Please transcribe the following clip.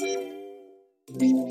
Música